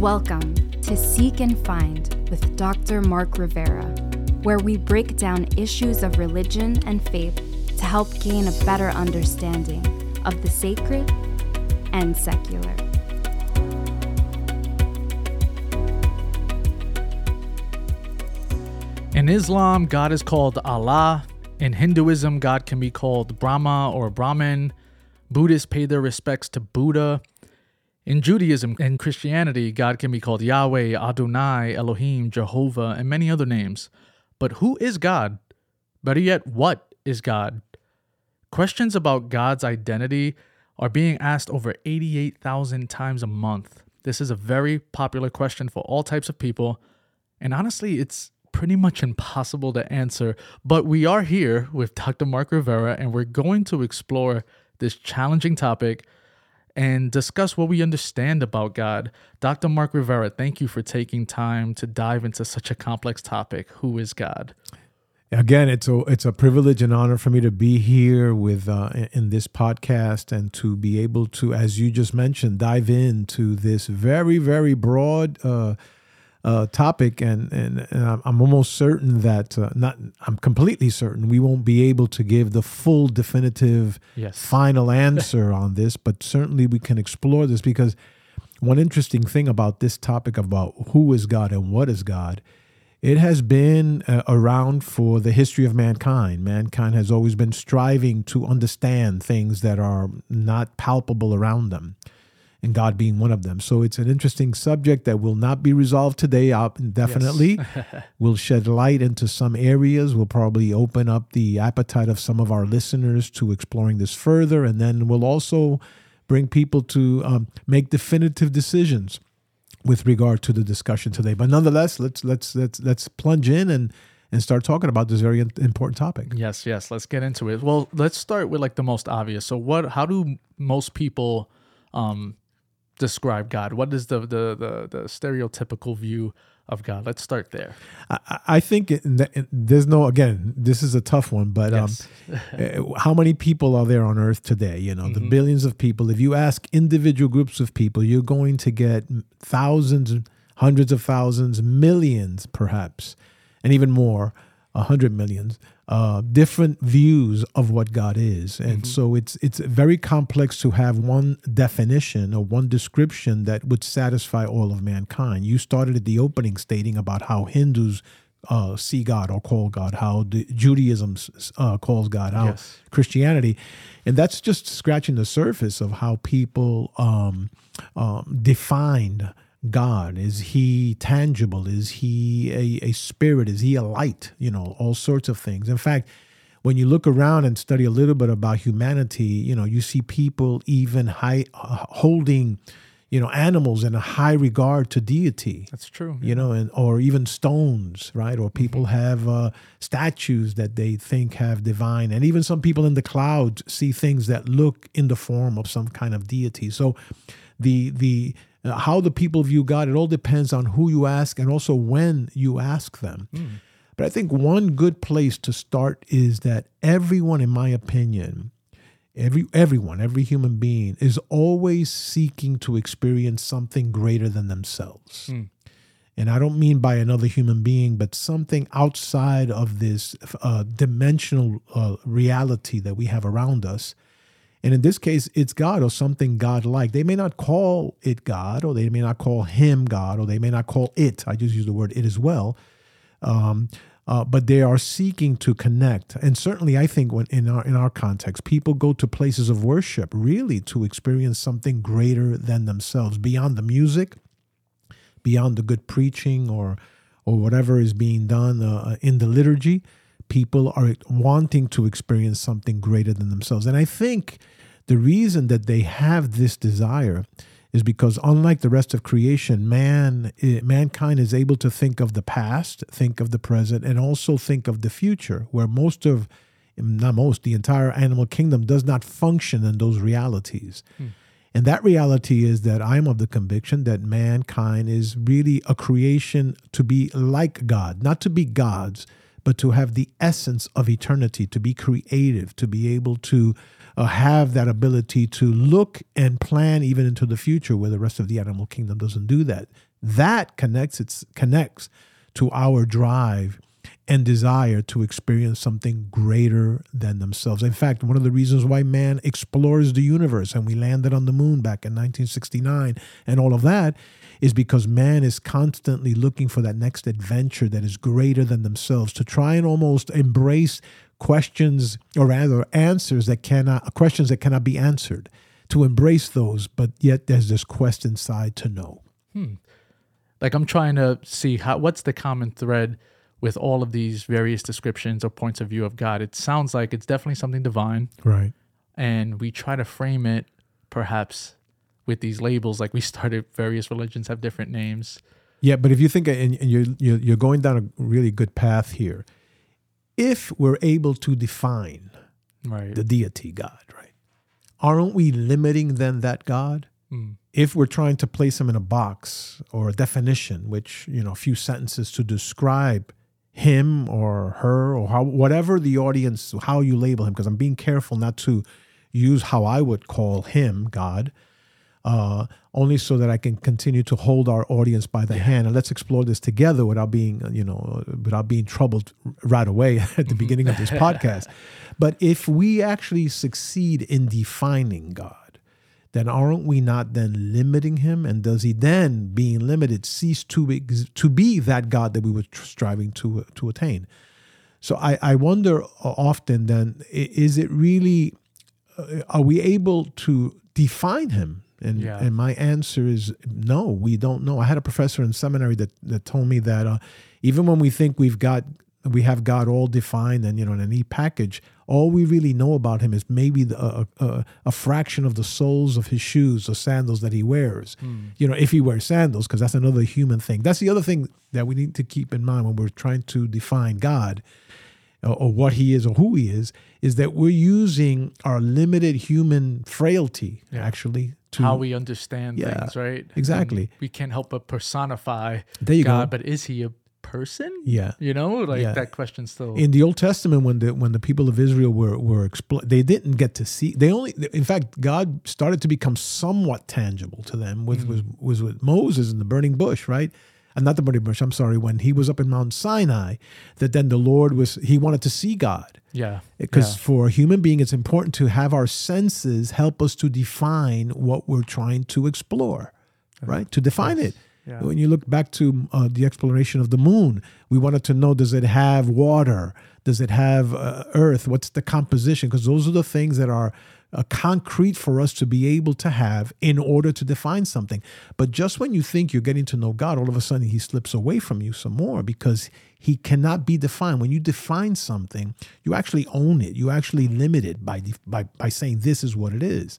Welcome to Seek and Find with Dr. Marc Rivera, where we break down issues of religion and faith to help gain a better understanding of the sacred and secular. In Islam, God is called Allah. In Hinduism, God can be called Brahma or Brahman. Buddhists pay their respects to Buddha. In Judaism and Christianity, God can be called Yahweh, Adonai, Elohim, Jehovah, and many other names. But who is God? Better yet, what is God? Questions about God's identity are being asked over 88,000 times a month. This is a very popular question for all types of people, and honestly, it's pretty much impossible to answer. But we are here with Dr. Marc Rivera, and we're going to explore this challenging topic and discuss what we understand about God. Dr. Marc Rivera, thank you for taking time to dive into such a complex topic. Who is God? Again, it's a it's a privilege and honor for me to be here with uh, in this podcast and to be able to, as you just mentioned, dive into this very very broad uh, uh, topic, and, and, and I'm almost certain that uh, not I'm completely certain we won't be able to give the full definitive Yes. final answer on this, but certainly we can explore this because one interesting thing about this topic about who is God and what is God, it has been uh, around for the history of mankind. Mankind has always been striving to understand things that are not palpable around them and God being one of them. So it's an interesting subject that will not be resolved today. Up definitely, we'll shed light into some areas. We'll probably open up the appetite of some of our listeners to exploring this further, and then we'll also bring people to um, make definitive decisions with regard to the discussion today. But nonetheless, let's let's let's let's plunge in and and start talking about this very important topic. Yes, yes. Let's get into it. Well, let's start with like the most obvious. So, what? How do most people um, describe God? What is the the the, the stereotypical view of God? Let's start there. I, I think it, it- there's no again. This is a tough one, but Yes. um, how many people are there on Earth today? You know, the billions of people. If you ask individual groups of people, you're going to get thousands, hundreds of thousands, millions, perhaps, and even more, a hundred millions. Uh, different views of what God is, and so it's it's very complex to have one definition or one description that would satisfy all of mankind. You started at the opening stating about how Hindus uh, see God or call God, how the Judaism uh, calls God, how Yes. Christianity, and that's just scratching the surface of how people um, um, defined God. Is he tangible? Is he a, a spirit? Is he a light? You know, all sorts of things. In fact, when you look around and study a little bit about humanity, you know, you see people even high, uh, holding, you know, animals in a high regard to deity That's true. you know, and or even stones, right? Or people have uh, statues that they think have divine, and even some people in the clouds see things that look in the form of some kind of deity. So, the the how the people view God, it all depends on who you ask and also when you ask them. But I think one good place to start is that everyone, in my opinion, every everyone, every human being is always seeking to experience something greater than themselves. And I don't mean by another human being, but something outside of this uh, dimensional uh, reality that we have around us. And in this case, it's God or something God like. They may not call it God, or they may not call him God, or they may not call it. I just use the word it as well. Um, uh, but they are seeking to connect, and certainly, I think when in our in our context, people go to places of worship really to experience something greater than themselves, beyond the music, beyond the good preaching or or whatever is being done uh, in the liturgy people are wanting to experience something greater than themselves and i think the reason that they have this desire is because unlike the rest of creation man eh, mankind is able to think of the past think of the present and also think of the future where most of not most the entire animal kingdom does not function in those realities. And that reality is that I'm of the conviction that mankind is really a creation to be like God, not to be gods, but to have the essence of eternity, to be creative, to be able to uh, have that ability to look and plan even into the future, where the rest of the animal kingdom doesn't do that. That connects its connects to our drive and desire to experience something greater than themselves. In fact, one of the reasons why man explores the universe and we landed on the moon back in 1969 and all of that is because man is constantly looking for that next adventure that is greater than themselves to try and almost embrace questions or rather answers that cannot questions that cannot be answered to embrace those but yet there's this quest inside to know hmm. like i'm trying to see how what's the common thread with all of these various descriptions or points of view of God. It sounds like it's definitely something divine. Right. And we try to frame it perhaps with these labels like we started various religions have different names. Yeah, but if you think and you're you're going down a really good path here. If we're able to define right. the deity God, right? Aren't we limiting then that God? Mm. If we're trying to place him in a box or a definition, which, you know, a few sentences to describe him or her or how whatever the audience how you label him because i'm being careful not to use how i would call him god uh, only so that i can continue to hold our audience by the yeah. hand and let's explore this together without being you know without being troubled right away at the mm-hmm. beginning of this podcast but if we actually succeed in defining god then aren't we not then limiting him? And does he then, being limited, cease to ex- to be that God that we were striving to to attain? So I, I wonder often then, is it really, uh, are we able to define him? And, yeah. and my answer is no, we don't know. I had a professor in seminary that, that told me that uh, even when we think we've got we have God all defined and you know in a neat package. All we really know about Him is maybe the, a, a, a, fraction of the soles of His shoes or sandals that He wears. Mm. You know, if He wears sandals, because that's another human thing. That's the other thing that we need to keep in mind when we're trying to define God or, or what He is or who He is. Is that we're using our limited human frailty yeah. actually to how we understand yeah, things, right? Exactly. And we can't help but personify there you God, go. but is he a person? Yeah, you know, like yeah. that question still. In the Old Testament, when the when the people of Israel were were expl- they didn't get to see. They only, in fact, God started to become somewhat tangible to them with mm. was was with Moses in the burning bush, right? And not the burning bush. I'm sorry. When he was up in Mount Sinai, that then the Lord was he wanted to see God. Yeah. Because yeah. for a human being, it's important to have our senses help us to define what we're trying to explore, right? To define yes. it. Yeah. When you look back to uh, the exploration of the moon, we wanted to know does it have water? Does it have uh, earth? What's the composition? Because those are the things that are uh, concrete for us to be able to have in order to define something. But just when you think you're getting to know God, all of a sudden he slips away from you some more because he cannot be defined. When you define something, you actually own it. You actually limit it by, by, by saying this is what it is.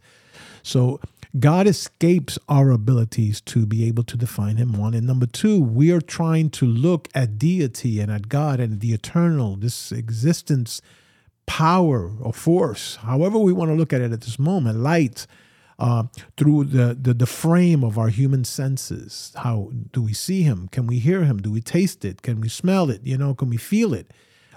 So God escapes our abilities to be able to define him, one. And number two, we are trying to look at deity and at God and the eternal, this existence, power or force, however we want to look at it at this moment, light, uh, through the, the the frame of our human senses. How do we see him? Can we hear him? Do we taste it? Can we smell it? You know, can we feel it?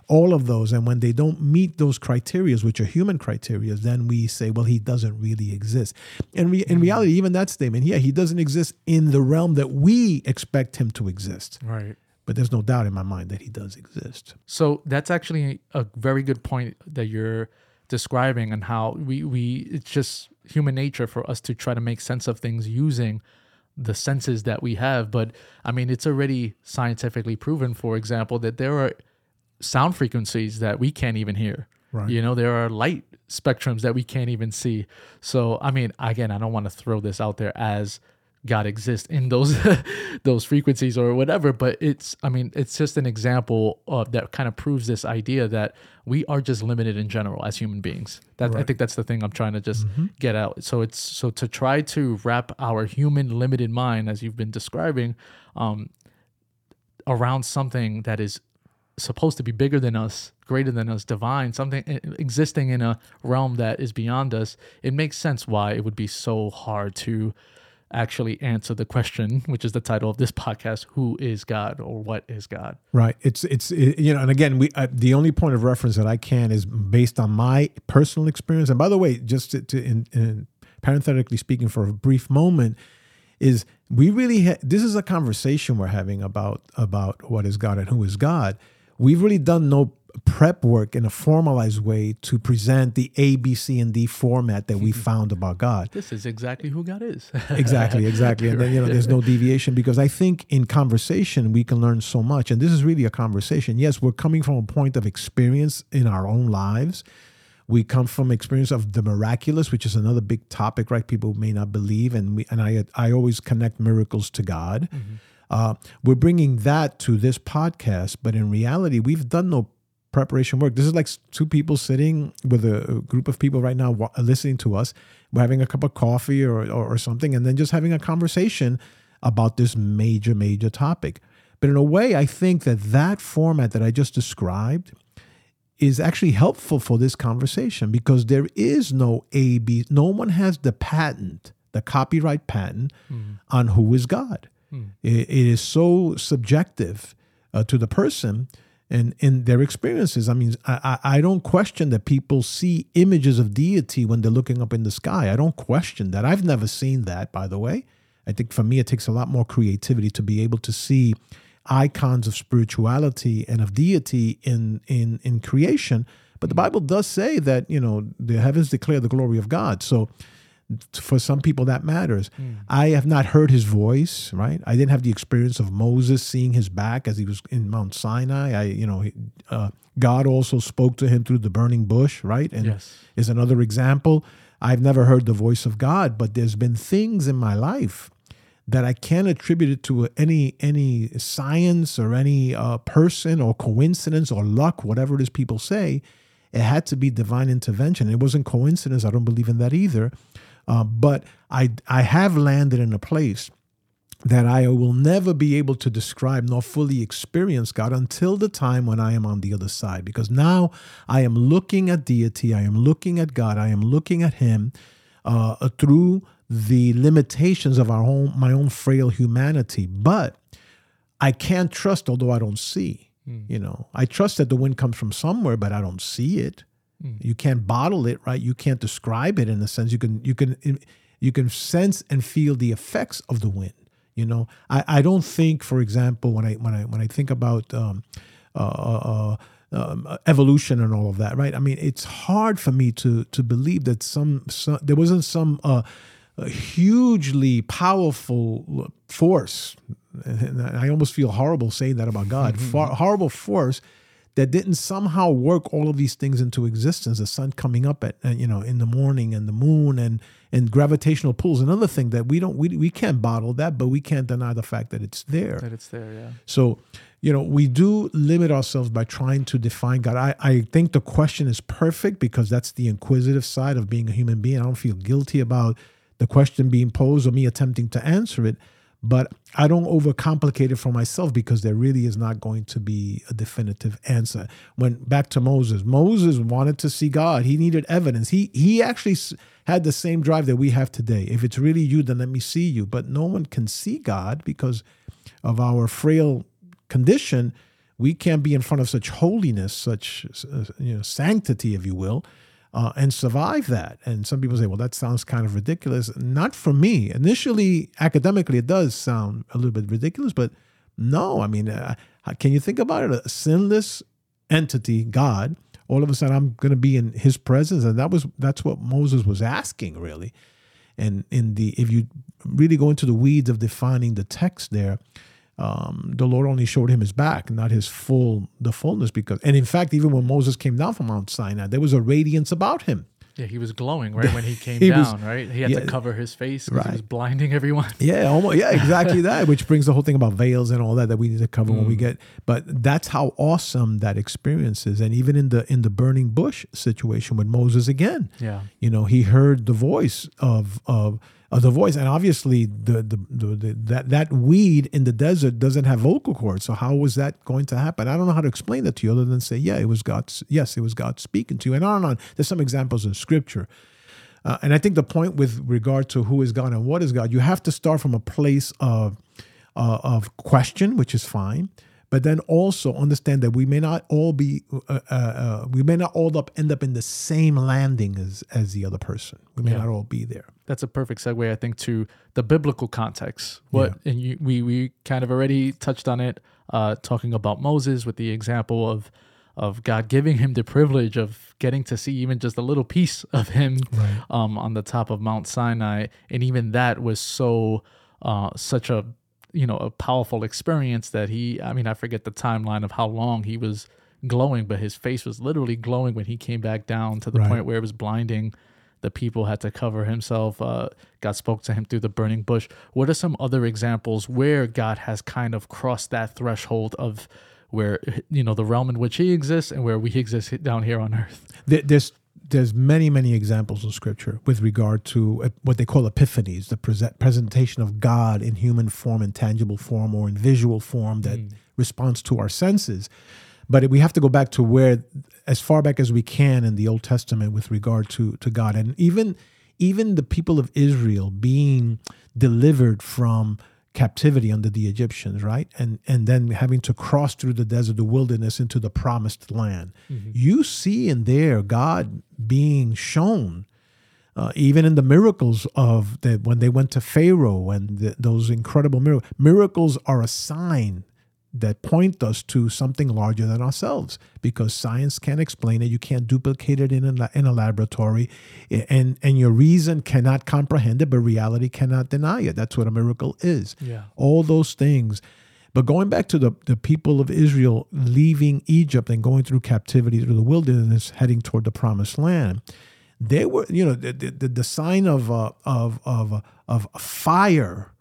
all of those. And when they don't meet those criteria, which are human criteria, then we say, well, he doesn't really exist. And re- in mm-hmm. reality, even that statement, yeah, he doesn't exist in the realm that we expect him to exist. Right. But there's no doubt in my mind that he does exist. So that's actually a very good point that you're describing and how we, we it's just human nature for us to try to make sense of things using the senses that we have. But I mean, it's already scientifically proven, for example, that there are sound frequencies that we can't even hear. Right. You know, there are light spectrums that we can't even see. So, I mean, again, I don't want to throw this out there as God exists in those those frequencies or whatever, but it's I mean, it's just an example of that kind of proves this idea that we are just limited in general as human beings. That right. I think that's the thing I'm trying to just mm-hmm. get out. So it's so to try to wrap our human limited mind as you've been describing um around something that is supposed to be bigger than us, greater than us, divine, something existing in a realm that is beyond us, it makes sense why it would be so hard to actually answer the question, which is the title of this podcast: "Who is God?" or "What is God?" Right. It's it's it, you know, and again, we uh, the only point of reference that I can is based on my personal experience. And by the way, just to, to in, in parenthetically speaking, for a brief moment, is we really ha- this is a conversation we're having about about what is God and who is God. We've really done no prep work in a formalized way to present the A, B, C, and D format that we found about God. This is exactly who God is. exactly, exactly. And then you know, there's no deviation because I think in conversation we can learn so much. And this is really a conversation. Yes, we're coming from a point of experience in our own lives. We come from experience of the miraculous, which is another big topic, right? People may not believe, and we and I I always connect miracles to God. Mm-hmm. Uh, we're bringing that to this podcast, but in reality, we've done no preparation work. This is like two people sitting with a group of people right now listening to us. We're having a cup of coffee or, or, or something, and then just having a conversation about this major, major topic. But in a way, I think that that format that I just described is actually helpful for this conversation because there is no A, B, no one has the patent, the copyright patent mm. on who is God. Mm. It, it is so subjective uh, to the person and in their experiences. I mean, I, I don't question that people see images of deity when they're looking up in the sky. I don't question that. I've never seen that, by the way. I think for me, it takes a lot more creativity to be able to see icons of spirituality and of deity in in in creation. But the Bible does say that you know the heavens declare the glory of God. So for some people that matters. Mm. I have not heard his voice, right? I didn't have the experience of Moses seeing his back as he was in Mount Sinai. I, you know, uh, God also spoke to him through the burning bush, right? And yes. is another example. I've never heard the voice of God, but there's been things in my life that I can't attribute it to any any science or any uh, person or coincidence or luck, whatever it is people say. It had to be divine intervention. It wasn't coincidence. I don't believe in that either. Uh, but I, I have landed in a place that I will never be able to describe nor fully experience God until the time when I am on the other side. Because now I am looking at deity, I am looking at God, I am looking at Him uh, through the limitations of our own, my own frail humanity. But I can't trust, although I don't see. Mm. You know, I trust that the wind comes from somewhere, but I don't see it. Mm. You can't bottle it, right? You can't describe it in a sense. You can you can you can sense and feel the effects of the wind. You know, I, I don't think, for example, when I when I when I think about um, uh, uh, uh um, evolution and all of that, right? I mean, it's hard for me to to believe that some, some there wasn't some uh, hugely powerful force. And I almost feel horrible saying that about God. Far, horrible force that didn't somehow work all of these things into existence the sun coming up at you know in the morning and the moon and and gravitational pulls. Another thing that we don't we, we can't bottle that but we can't deny the fact that it's there. That it's there yeah. So you know we do limit ourselves by trying to define god. I, I think the question is perfect because that's the inquisitive side of being a human being. I don't feel guilty about the question being posed or me attempting to answer it but I don't overcomplicate it for myself because there really is not going to be a definitive answer. When back to Moses, Moses wanted to see God. He needed evidence. He he actually had the same drive that we have today. If it's really you, then let me see you. But no one can see God because of our frail condition. We can't be in front of such holiness, such uh, you know, sanctity, if you will uh, and survive that. And some people say, well, that sounds kind of ridiculous. Not for me. Initially, academically, it does sound a little bit ridiculous, but no, I mean, uh, can you think about it? A sinless entity, God, all of a sudden I'm going to be in his presence. And that was, that's what Moses was asking really. And in the, if you really go into the weeds of defining the text there, um, the Lord only showed him his back, not his full the fullness. Because and in fact, even when Moses came down from Mount Sinai, there was a radiance about him. Yeah, he was glowing right when he came he down. Was, right, he had yeah, to cover his face because right. he was blinding everyone. Yeah, almost. Yeah, exactly that. Which brings the whole thing about veils and all that that we need to cover mm. when we mm. get. But that's how awesome that experience is. And even in the in the burning bush situation with Moses again. Yeah, you know, he heard the voice of of uh, the voice, and obviously the, the, the, the, that that weed in the desert doesn't have vocal cords. So how was that going to happen? I don't know how to explain that to you other than say, yeah, it was God. Yes, it was God speaking to you. And on and on. There's some examples in Scripture. Uh, and I think the point with regard to who is God and what is God, you have to start from a place of uh, of question, which is fine, but then also understand that we may not all be uh, uh, uh we may not all up end up in the same landing as as the other person. We may yeah. not all be there. That's a perfect segue, I think, to the biblical context. What and you, we we kind of already touched on it, uh, talking about Moses with the example of of God giving him the privilege of getting to see even just a little piece of him Right. um, on the top of Mount Sinai, and even that was so uh, such a you know a powerful experience that he. I mean, I forget the timeline of how long he was glowing, but his face was literally glowing when he came back down to the Right. point where it was blinding. The people had to cover himself. Uh, God spoke to him through the burning bush. What are some other examples where God has kind of crossed that threshold of where you know the realm in which He exists and where we exist down here on earth? There's there's many many examples in scripture with regard to uh, what they call epiphanies, the present, presentation of God in human form, in tangible form, or in visual form that responds to our senses. But we have to go back to where, as far back as we can in the Old Testament, with regard to to God, and even even the people of Israel being delivered from captivity under the Egyptians, right? And and then having to cross through the desert, the wilderness into the promised land. You see in there God being shown uh, even in the miracles of the when they went to Pharaoh and the, those incredible miracles. Miracles are a sign that point us to something larger than ourselves because science can't explain it. You can't duplicate it in a, in a laboratory, and and your reason cannot comprehend it, but reality cannot deny it. That's what a miracle is. Yeah. All those things. But going back to the, the people of Israel leaving Egypt and going through captivity through the wilderness, heading toward the promised land, they were, you know, the, the, the sign of, uh, of, of, of fire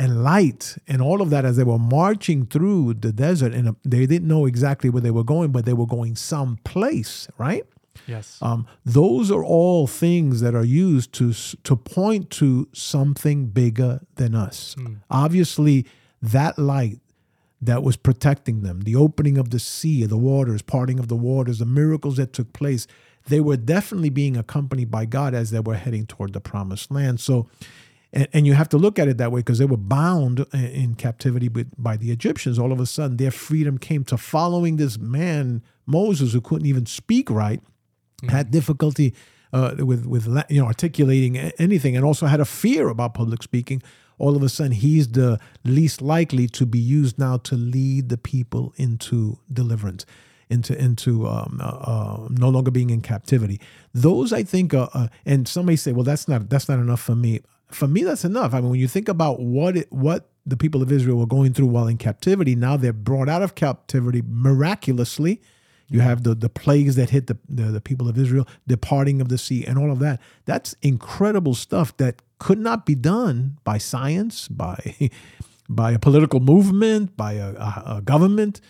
and light and all of that as they were marching through the desert. And they didn't know exactly where they were going, but they were going someplace, right? Yes. Um, those are all things that are used to to point to something bigger than us. Obviously, that light that was protecting them, the opening of the sea, the waters, parting of the waters, the miracles that took place, they were definitely being accompanied by God as they were heading toward the promised land. So, and, and you have to look at it that way because they were bound in- captivity by the Egyptians. All of a sudden, their freedom came to following this man, Moses, who couldn't even speak right had difficulty uh, with with you know articulating anything, and also had a fear about public speaking. All of a sudden, he's the least likely to be used now to lead the people into deliverance, into into um, uh, uh, no longer being in captivity. Those, I think, uh, uh, and some may say, well, that's not that's not enough for me. For me, that's enough. I mean, when you think about what it, what the people of Israel were going through while in captivity, now they're brought out of captivity miraculously. You have the, the plagues that hit the, the, the people of Israel, the parting of the sea, and all of that. That's incredible stuff that could not be done by science, by, by a political movement, by a, a, a government.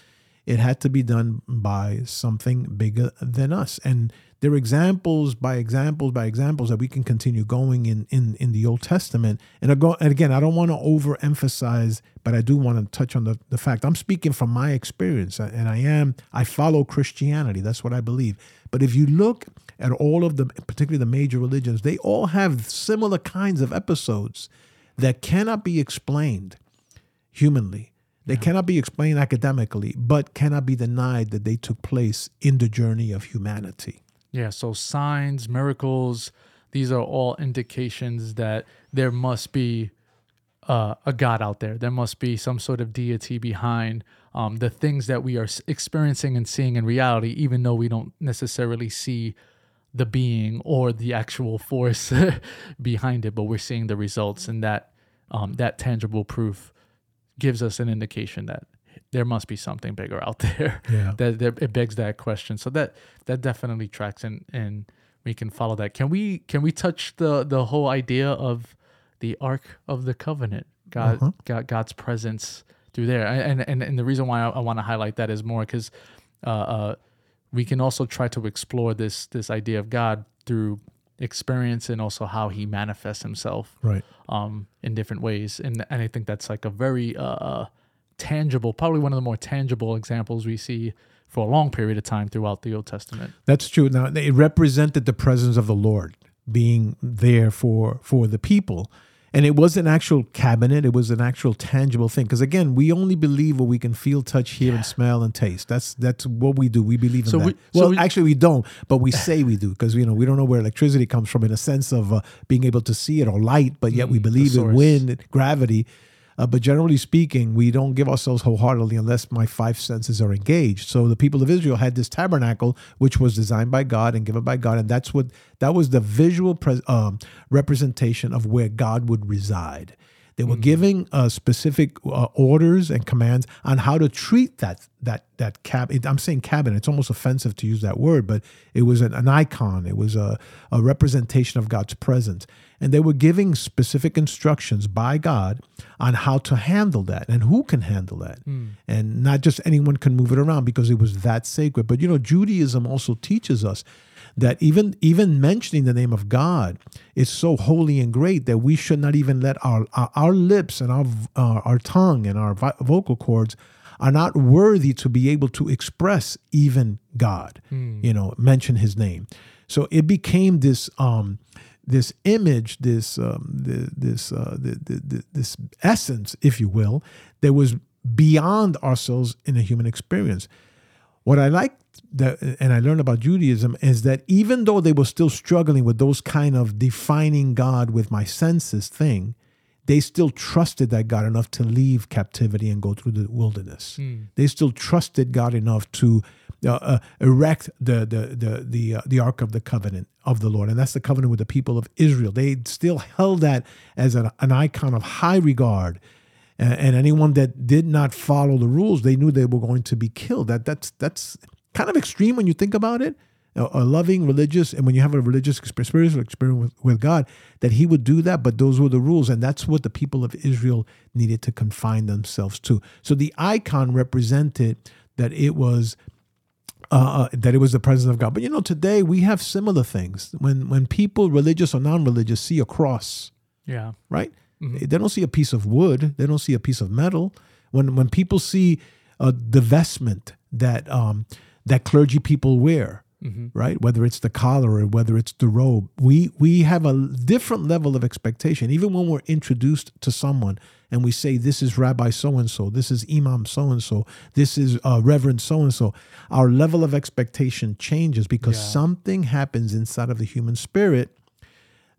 It had to be done by something bigger than us. And there are examples by examples by examples that we can continue going in in, in the Old Testament. And, go, and again, I don't want to overemphasize, but I do want to touch on the, the fact I'm speaking from my experience. And I am, I follow Christianity. That's what I believe. But if you look at all of the, particularly the major religions, they all have similar kinds of episodes that cannot be explained humanly. They cannot be explained academically, but cannot be denied that they took place in the journey of humanity. Yeah, so signs, miracles, these are all indications that there must be uh, a God out there. There must be some sort of deity behind um, the things that we are experiencing and seeing in reality, even though we don't necessarily see the being or the actual force behind it, but we're seeing the results, and that um, that tangible proof gives us an indication that there must be something bigger out there Yeah. that, that it begs that question so that that definitely tracks and and we can follow that can we can we touch the the whole idea of the ark of the covenant god Uh-huh. god god's presence through there and and and the reason why i, I want to highlight that is more because uh uh we can also try to explore this this idea of god through experience and also how he manifests himself Right. um, in different ways. And, and I think that's like a very uh, tangible, probably one of the more tangible examples we see for a long period of time throughout the Old Testament. That's true. Now it represented the presence of the Lord being there for for the people, and it was an actual cabinet. It was an actual tangible thing. Because again we only believe what we can feel touch hear and smell and taste. That's that's what we do. We believe in So that. we- so well we- actually we don't but we say we do because you know we don't know where electricity comes from in a sense of uh, being able to see it or light but yet we Mm, believe in wind gravity uh, but generally speaking, we don't give ourselves wholeheartedly unless my five senses are engaged. So the people of Israel had this tabernacle, which was designed by God and given by God, and that's what that was the visual pres um, representation of where God would reside. They were giving uh, specific uh, orders and commands on how to treat that that that cab. I'm saying cabinet. It's almost offensive to use that word, but it was an, an icon. It was a, a representation of God's presence, and they were giving specific instructions by God on how to handle that and who can handle that, and not just anyone can move it around because it was that sacred. But you know, Judaism also teaches us that even even mentioning the name of God is so holy and great that we should not even let our our, our lips and our uh, our tongue and our vocal cords are not worthy to be able to express even God. You know, mention His name. So it became this um this image, this um, the, this uh, the, the, the, this essence, if you will, that was beyond ourselves in a human experience. What I like that, and I learned about Judaism is that even though they were still struggling with those kind of defining God with my senses thing, they still trusted that God enough to leave captivity and go through the wilderness. They still trusted God enough to uh, uh, erect the the the the uh, the ark of the covenant of the Lord, and that's the covenant with the people of Israel. They still held that as an, an icon of high regard and, and anyone that did not follow the rules, they knew they were going to be killed. That that's that's kind of extreme when you think about it. A, a loving religious, and when you have a religious experience, spiritual experience with, with God, that He would do that. But those were the rules, and that's what the people of Israel needed to confine themselves to. So the icon represented that it was uh, that it was the presence of God. But you know, today we have similar things. When when people, religious or non-religious, see a cross, Yeah. right? They don't see a piece of wood. They don't see a piece of metal. When when people see uh, the vestment that um, that clergy people wear, right? Whether it's the collar or whether it's the robe, we we have a different level of expectation. Even when we're introduced to someone and we say, "This is Rabbi so and so," "This is Imam so and so," "This is uh, Reverend so and so," our level of expectation changes because Yeah. something happens inside of the human spirit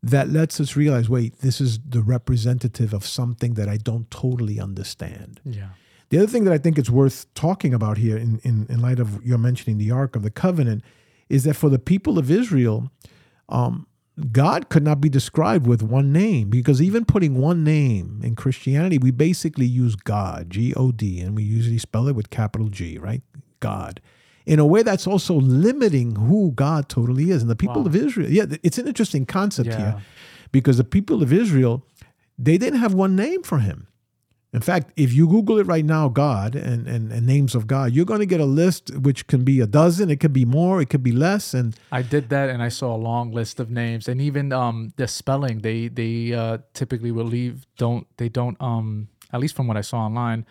that lets us realize wait, this is the representative of something that I don't totally understand. Yeah. The other thing that I think it's worth talking about here, in, in, in light of your mentioning the Ark of the Covenant, is that for the people of Israel, um, God could not be described with one name because even putting one name in Christianity, we basically use God, G O D, and we usually spell it with capital G, right? God. In a way that's also limiting who God totally is. And the people Wow. of Israel, yeah, it's an interesting concept Yeah. here because the people of Israel, they didn't have one name for him. In fact, if you Google it right now, God and, and, and names of God, you're going to get a list which can be a dozen, it could be more, it could be less. And I did that, and I saw a long list of names, and even um the spelling. They they uh, typically will leave don't they don't um at least from what I saw online,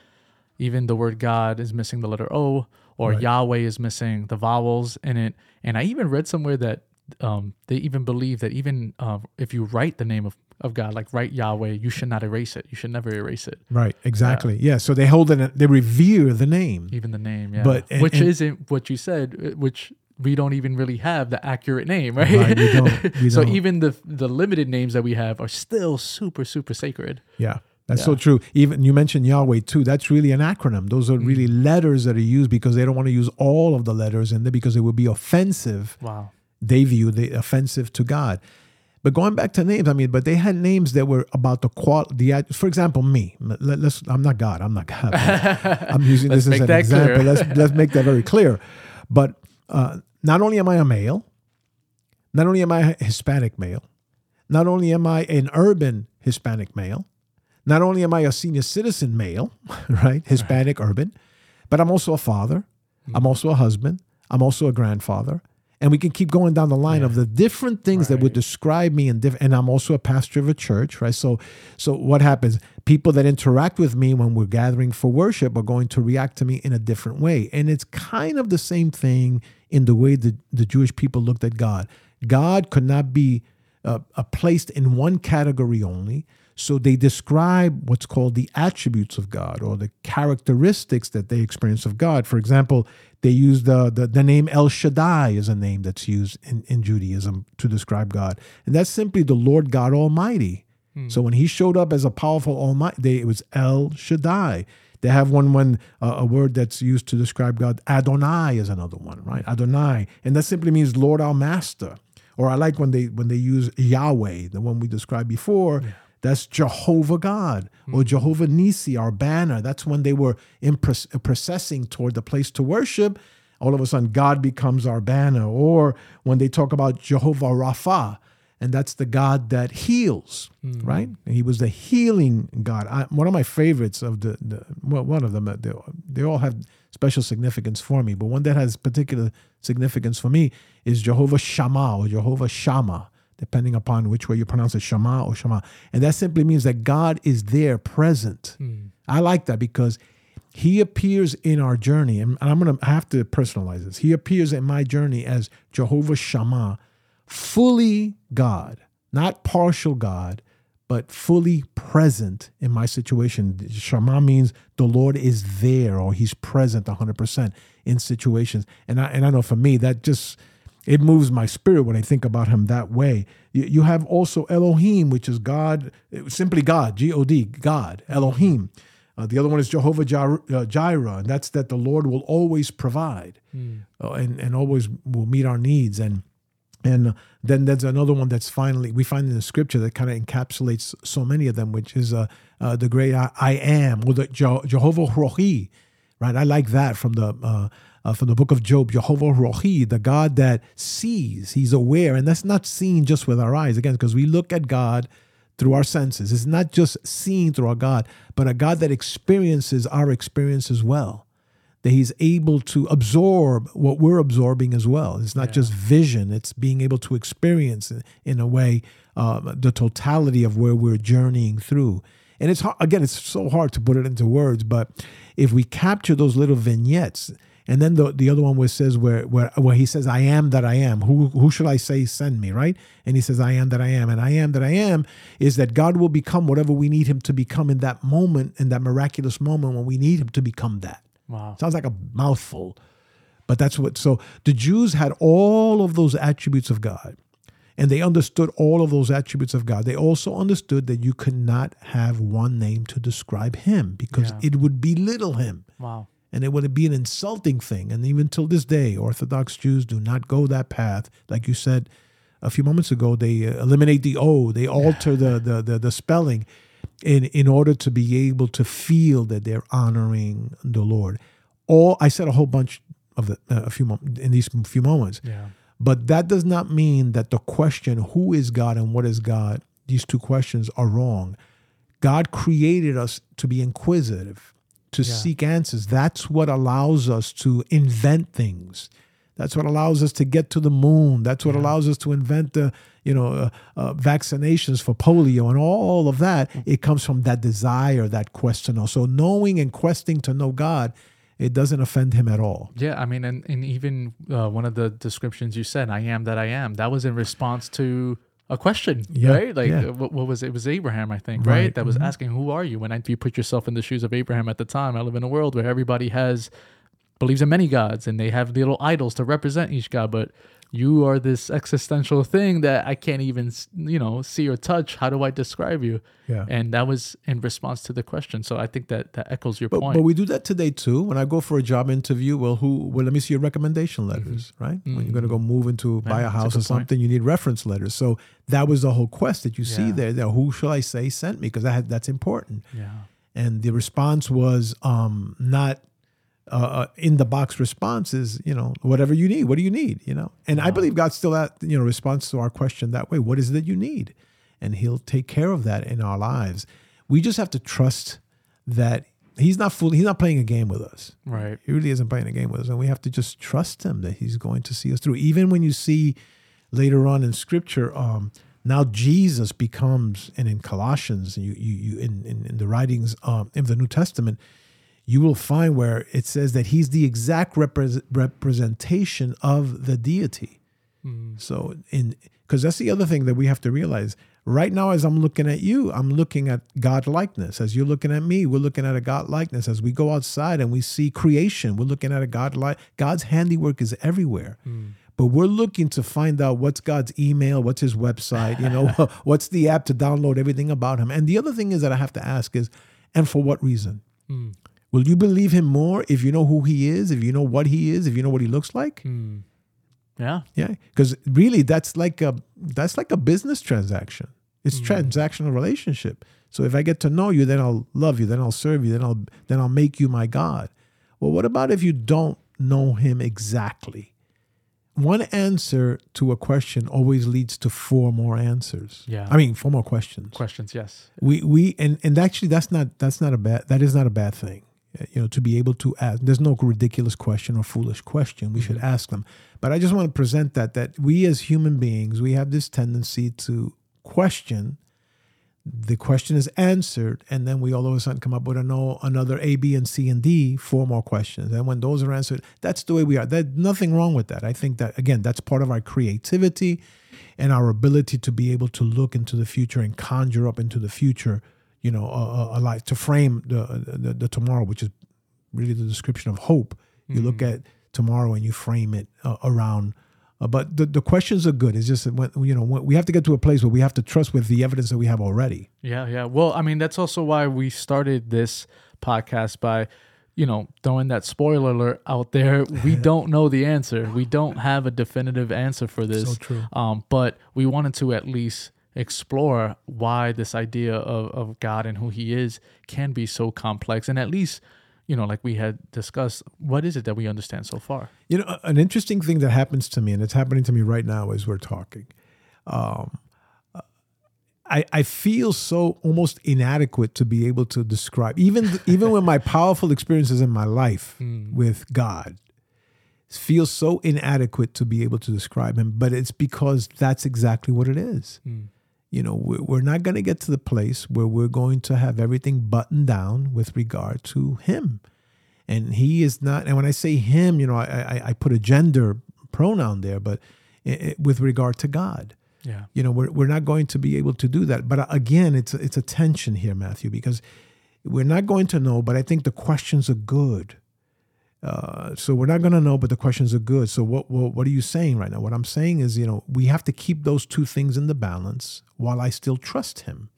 even the word God is missing the letter O, or Right. Yahweh is missing the vowels in it. And I even read somewhere that um they even believe that even uh, if you write the name of of God, like write Yahweh, you should not erase it. You should never erase it, right, exactly. Yeah. So they hold it, they revere the name. even the name. Yeah, But- and- which and- isn't what you said, uh, which. We don't even really have the accurate name, right? Right, we don't- we so don't. even the the limited names that we have are still super super sacred. Yeah. That's so true. Even you mentioned Yahweh too. That's really an acronym. Those are really letters that are used because they don't want to use all of the letters in there because it would be offensive Wow. they view the offensive to God. But going back to names, I mean, but they had names that were about the qual. The for example, me. Let, us I'm not God. I'm not God. I'm using this as an clear. example. Let's let's make that very clear. But uh, not only am I a male, not only am I a Hispanic male, not only am I an urban Hispanic male, not only am I a senior citizen male, right, Hispanic urban, but I'm also a father. I'm also a husband. I'm also a grandfather. And we can keep going down the line of the different things that would describe me and different. And I'm also a pastor of a church, right? So, so what happens? People that interact with me when we're gathering for worship are going to react to me in a different way. And it's kind of the same thing in the way that the Jewish people looked at God. God could not be uh, uh, placed in one category only. So they describe what's called the attributes of God or the characteristics that they experience of God. For example, they use the, the, the name El Shaddai is a name that's used in, in Judaism to describe God. And that's simply the Lord God Almighty. So when he showed up as a powerful Almighty, they, it was El Shaddai. They have one when uh, a word that's used to describe God. Adonai is another one, right? Adonai, and that simply means Lord our Master. Or I like when they when they use Yahweh, the one we described before. That's Jehovah God or Jehovah Nisi, our banner. That's when they were in processing toward the place to worship. All of a sudden, God becomes our banner. Or when they talk about Jehovah Rapha, and that's the God that heals, right? And he was the healing God. I, one of my favorites of the, the well, one of them, uh, they, they all have special significance for me, but one that has particular significance for me is Jehovah Shammah or Jehovah Shammah, depending upon which way you pronounce it, Shammah or Shammah. And that simply means that God is there present. Hmm. I like that because he appears in our journey, and I'm going to have to personalize this. He appears in my journey as Jehovah Shammah, fully God, not partial God, but fully present in my situation. Shema means the Lord is there or he's present 100% in situations. And I, and I know for me, that just, it moves my spirit when I think about him that way. You, you have also Elohim, which is God, simply God, G O D, God, Elohim. Uh, the other one is Jehovah uh, Jireh, and that's that the Lord will always provide uh, and, and always will meet our needs. And and then there's another one that's finally we find in the scripture that kind of encapsulates so many of them, which is uh, uh, the great I, I am, or the Je- Jehovah Rohi, right? I like that from the uh, from the book of Job. Jehovah Rohi, the God that sees, He's aware, and that's not seen just with our eyes again, because we look at God through our senses. It's not just seen through our God, but a God that experiences our experience as well that he's able to absorb what we're absorbing as well. It's not just vision, it's being able to experience in a way uh, the totality of where we're journeying through. And it's hard, again, it's so hard to put it into words, but if we capture those little vignettes, and then the, the other one where says where, where where he says, I am that I am. Who who should I say send me, right? And he says, I am that I am. And I am that I am is that God will become whatever we need him to become in that moment, in that miraculous moment when we need him to become that. Wow. Sounds like a mouthful, but that's what. So the Jews had all of those attributes of God, and they understood all of those attributes of God. They also understood that you could not have one name to describe Him because Yeah. it would belittle Him, Wow. And it would be an insulting thing. And even till this day, Orthodox Jews do not go that path. Like you said a few moments ago, they uh, eliminate the O, they alter the, the the the spelling in in order to be able to feel that they're honoring the Lord. All I said a whole bunch of the uh, a few mo- in these few moments, Yeah. but that does not mean that the question who is God and what is God these two questions are wrong. God created us to be inquisitive, to Yeah. seek answers. That's what allows us to invent things. That's what allows us to get to the moon. That's what allows us to invent the, you know, uh, uh, vaccinations for polio and all of that. It comes from that desire, that question. So knowing and questing to know God, it doesn't offend Him at all. Yeah, I mean, and, and even uh, one of the descriptions you said, I am that I am, that was in response to a question, Yeah, right? Like, yeah. uh, what, what was it? It was Abraham, I think, Right, right? That was asking, Who are you? When if you put yourself in the shoes of Abraham at the time, I live in a world where everybody has, believes in many gods and they have little idols to represent each god, but you are this existential thing that I can't even, you know, see or touch. How do I describe you? Yeah. And that was in response to the question. So I think that that echoes your But, point. but we do that today too. When I go for a job interview, well, who? Well, let me see your recommendation letters, right? When you're going to go move into buy Mm-hmm. Yeah, a that's a house or good point. something, you need reference letters. So that was the whole quest that you see there. That who shall I say sent me? Because that that's important. yeah. And the response was um, not uh, uh, in the box response is you know whatever you need. What do you need? You know, and I believe God still at you know responds to our question that way. What is it that you need? And He'll take care of that in our lives. We just have to trust that He's not fooling. He's not playing a game with us. Right. He really isn't playing a game with us, and we have to just trust Him that He's going to see us through. Even when you see later on in Scripture, um, now Jesus becomes, and in Colossians, you you, you in, in in the writings um, in the New Testament, you will find where it says that He's the exact repres representation of the deity. Hmm. So in because that's the other thing that we have to realize. Right now, as I'm looking at you, I'm looking at God likeness. As you're looking at me, we're looking at a God likeness. As we go outside and we see creation, we're looking at a God like God's handiwork is everywhere. Hmm. But we're looking to find out what's God's email, what's his website, you know, what's the app to download everything about him. And the other thing is that I have to ask is, and for what reason? Hmm. Will you believe him more if you know who he is, if you know what he is, if you know what he looks like? Hmm. Yeah. Yeah, because really, that's like a that's like a business transaction. It's hmm. transactional relationship. So if I get to know you, then I'll love you, then I'll serve you, then I'll then I'll make you my God. Well, what about if you don't know him exactly? One answer to a question always leads to four more answers. Yeah. I mean, four more questions. Questions, yes. We we and and actually that's not that's not a bad that is not a bad thing. Uh, You know, to be able to ask. There's no ridiculous question or foolish question. We should ask them. But I just want to present that that we as human beings we have this tendency to question. The question is answered, and then we all of a sudden come up with another A, B, and C and D, four more questions. And when those are answered, that's the way we are. There's nothing wrong with that. I think that again, that's part of our creativity and our ability to be able to look into the future and conjure up into the future, you know, a, a, life to frame the, the the tomorrow, which is really the description of hope. You look at tomorrow and you frame it uh, around. Uh, but the, the questions are good. It's just that when, you know when, we have to get to a place where we have to trust with the evidence that we have already. Yeah, yeah. Well, I mean, that's also why we started this podcast by, you know, throwing that spoiler alert out there. We don't know the answer. We don't have a definitive answer for this. So true. Um, but we wanted to at least explore why this idea of, of God and who he is can be so complex and at least, you know, like we had discussed, what is it that we understand so far? You know, an interesting thing that happens to me, and it's happening to me right now as we're talking. Um, I, I feel so almost inadequate to be able to describe even even when my powerful experiences in my life with God feels so inadequate to be able to describe him but it's because that's exactly what it is you know we're, not going to get to the place where we're going to have everything buttoned down with regard to him. And he is not and when i say him you know i i, I put a gender pronoun there but i i with regard to god. Yeah. you know we're, we're not going to be able to do that. But uh, again it's it's a tension here matthew because we're not going to know but i think the questions are good uh, so we're not going to know but the questions are good. So what, what what are you saying right now? What i'm saying is you know we have to keep those two things in the balance while i still trust him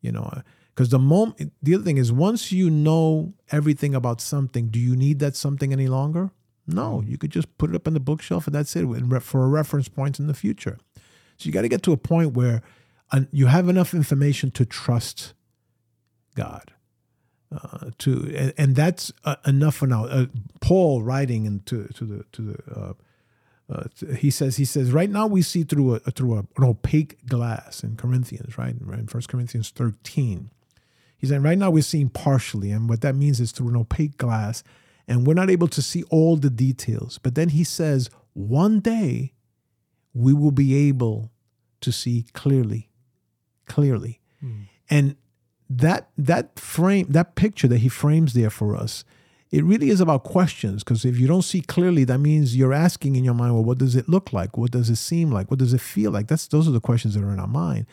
you know because the moment the other thing is once you know everything about something do you need that something any longer? No you could just put it up on the bookshelf and that's it for a reference point in the future. So you got to get to a point where uh, you have enough information to trust God. Uh, to and, and that's uh, enough for now. Uh, Paul writing into to the to the uh, uh, he says he says right now we see through a through a, an opaque glass in Corinthians right in First Corinthians thirteen. He said right now we're seeing partially, and what that means is through an opaque glass, and we're not able to see all the details. But then he says one day we will be able to see clearly, clearly. And that that frame, that picture that he frames there for us, it really is about questions. Because if you don't see clearly, that means you're asking in your mind, well, what does it look like? What does it seem like? What does it feel like? That's those are the questions that are in our mind.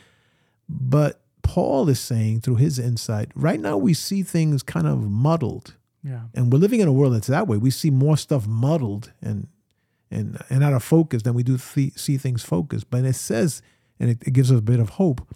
But Paul is saying through his insight, right now we see things kind of muddled. Yeah. And we're living in a world that's that way. We see more stuff muddled and and and out of focus than we do th- see things focused. But it says, and it, it gives us a bit of hope.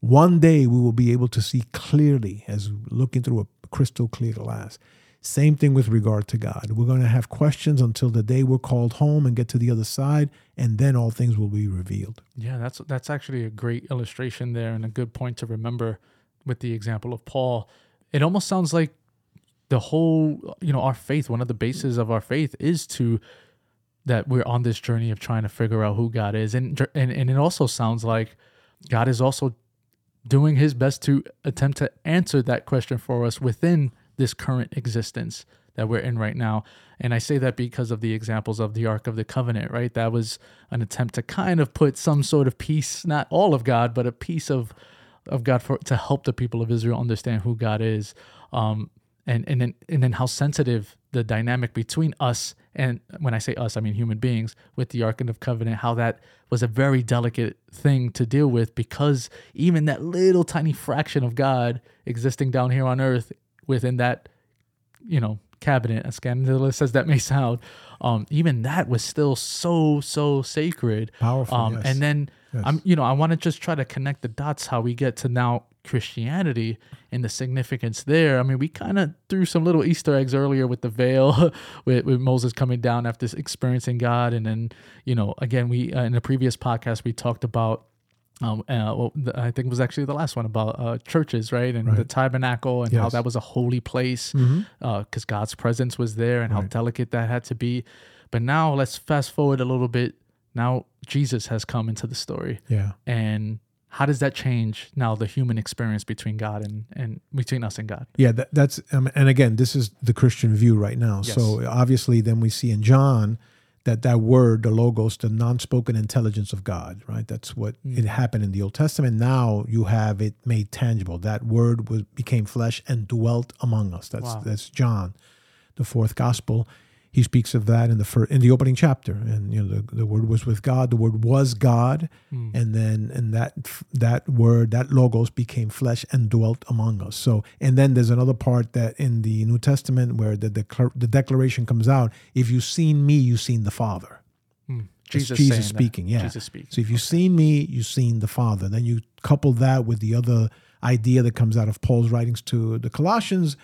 One day we will be able to see clearly as looking through a crystal clear glass. Same thing with regard to God. We're going to have questions until the day we're called home and get to the other side, and then all things will be revealed. Yeah, that's that's actually a great illustration there and a good point to remember with the example of Paul. It almost sounds like the whole, you know, our faith, one of the bases of our faith is to that we're on this journey of trying to figure out who God is. And and, and it also sounds like God is also doing his best to attempt to answer that question for us within this current existence that we're in right now. And I say that because of the examples of the Ark of the Covenant, right? That was an attempt to kind of put some sort of piece, not all of God, but a piece of of God for to help the people of Israel understand who God is. Um, and and then and then how sensitive the dynamic between us and when I say us, I mean human beings with the Ark of Covenant, how that was a very delicate thing to deal with because even that little tiny fraction of God existing down here on earth within that, you know, cabinet, as scandalous as that may sound, um, even that was still so, so sacred. Powerful. Um, yes. and then Yes. I'm, you know, I want to just try to connect the dots how we get to now Christianity and the significance there. I mean, we kind of threw some little Easter eggs earlier with the veil, with, with Moses coming down after experiencing God, and then you know, again, we uh, in a previous podcast we talked about. Um, uh, well, the, I think it was actually the last one about uh, churches, right, and the tabernacle, and how that was a holy place because God's presence was there, and how delicate that had to be. But now let's fast forward a little bit. Now Jesus has come into the story yeah. and how does that change now the human experience between God and and between us and God? Yeah, that, that's um, and again, this is the Christian view right now. Yes. So obviously, then we see in John that that word, the logos, the non-spoken intelligence of God, right? That's what it happened in the Old Testament. Now you have it made tangible. That word was became flesh and dwelt among us. That's Wow. that's John, the fourth gospel. He speaks of that in the first, in the opening chapter, and you know the, the word was with God. The word was God, hmm. and then and that that word that logos became flesh and dwelt among us. So and then there's another part that in the New Testament where the declar- the declaration comes out: If you've seen me, you've seen the Father. Hmm. That's Jesus, Jesus saying that. speaking, yeah. Jesus speaking. So if you've seen me, you've seen the Father. Then you couple that with the other idea that comes out of Paul's writings to the Colossians,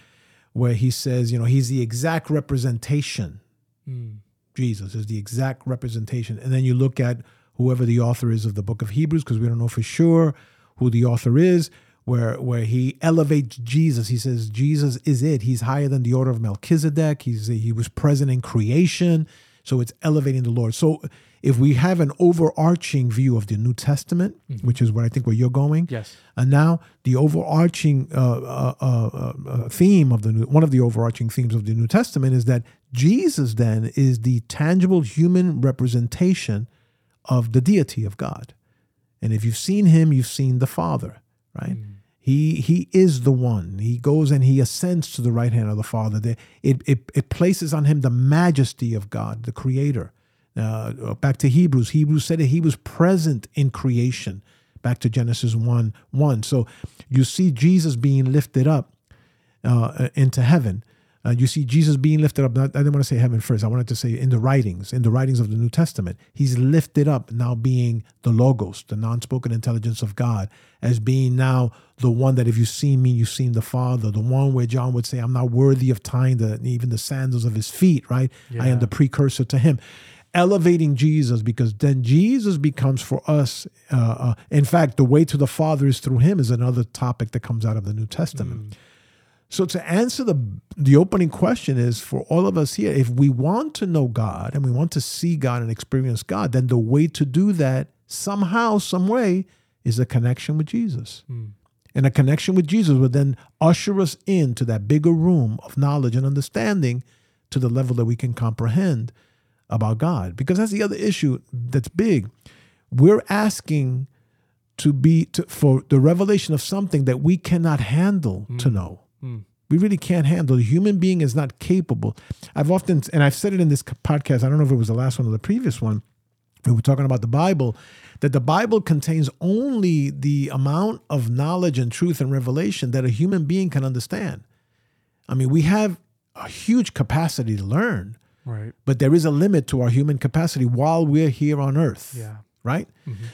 where he says, you know, he's the exact representation. Hmm. Jesus is the exact representation. And then you look at whoever the author is of the book of Hebrews, because we don't know for sure who the author is, where where he elevates Jesus. He says Jesus is it. He's higher than the order of Melchizedek. He's he was present in creation. So it's elevating the Lord. So if we have an overarching view of the New Testament, which is where I think where you're going, Yes. and now the overarching uh, uh, uh, uh, theme of the new, one of the overarching themes of the New Testament is that Jesus then is the tangible human representation of the deity of God. And if you've seen him, you've seen the Father, right? He he is the one. He goes and he ascends to the right hand of the Father. The- It it, it places on him the majesty of God, the Creator. Uh, back to Hebrews. Hebrews said that he was present in creation. Back to Genesis 1 1. So you see Jesus being lifted up uh, into heaven. Uh, you see Jesus being lifted up. Not, I didn't want to say heaven first. I wanted to say in the writings, in the writings of the New Testament, he's lifted up now being the Logos, the non spoken intelligence of God, as being now the one that if you've seen me, you've seen the Father, the one where John would say, I'm not worthy of tying the, even the sandals of his feet, right? I am the precursor to him. Elevating Jesus because then Jesus becomes for us, uh, uh, in fact, the way to the Father is through him is another topic that comes out of the New Testament. So to answer the the opening question is for all of us here, if we want to know God and we want to see God and experience God, then the way to do that somehow, some way, is a connection with Jesus. And a connection with Jesus would then usher us into that bigger room of knowledge and understanding to the level that we can comprehend about God. Because that's the other issue that's big. We're asking to be to, for the revelation of something that we cannot handle mm. to know. Mm. We really can't handle. The human being is not capable. I've often, and I've said it in this podcast. I don't know if it was the last one or the previous one. We were talking about the Bible, that the Bible contains only the amount of knowledge and truth and revelation that a human being can understand. I mean, we have a huge capacity to learn, Right. but there is a limit to our human capacity while we're here on earth Yeah. right?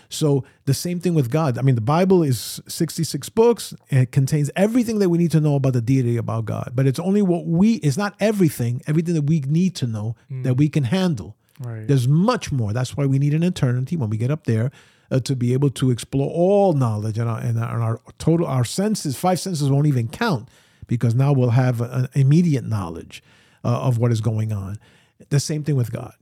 So the same thing with God. I mean, the Bible is 66 books. It contains everything that we need to know about the deity about God, but it's only what we, it's not everything, everything that we need to know that we can handle. Right. There's much more. That's why we need an eternity when we get up there uh, to be able to explore all knowledge and our, and our, and our total, our senses, five senses won't even count because now we'll have an immediate knowledge uh, of what is going on. The same thing with God.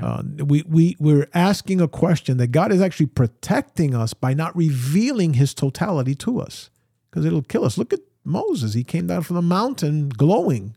Uh, we, we, we're asking a question that God is actually protecting us by not revealing his totality to us because it'll kill us. Look at Moses. He came down from the mountain glowing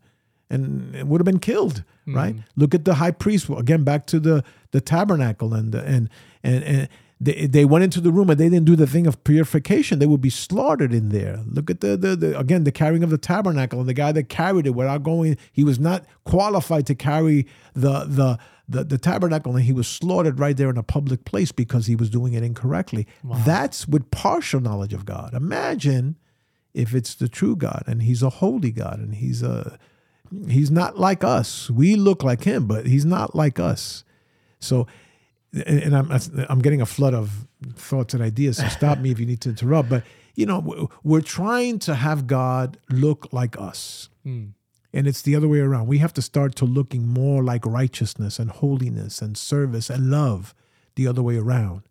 and would have been killed, right? Look at the high priest again. Back to the the tabernacle and the, and and and they, they went into the room and they didn't do the thing of purification, they would be slaughtered in there. Look at the, the, the again the carrying of the tabernacle and the guy that carried it without going, he was not qualified to carry the the the, the tabernacle and he was slaughtered right there in a public place because he was doing it incorrectly. That's with partial knowledge of God. Imagine if it's the true God and he's a holy God and he's a he's not like us. We look like him, but he's not like us. So and, I'm I'm getting a flood of thoughts and ideas. So stop me if you need to interrupt. But you know, we're trying to have God look like us, hmm. and it's the other way around. We have to start to looking more like righteousness and holiness and service and love, the other way around,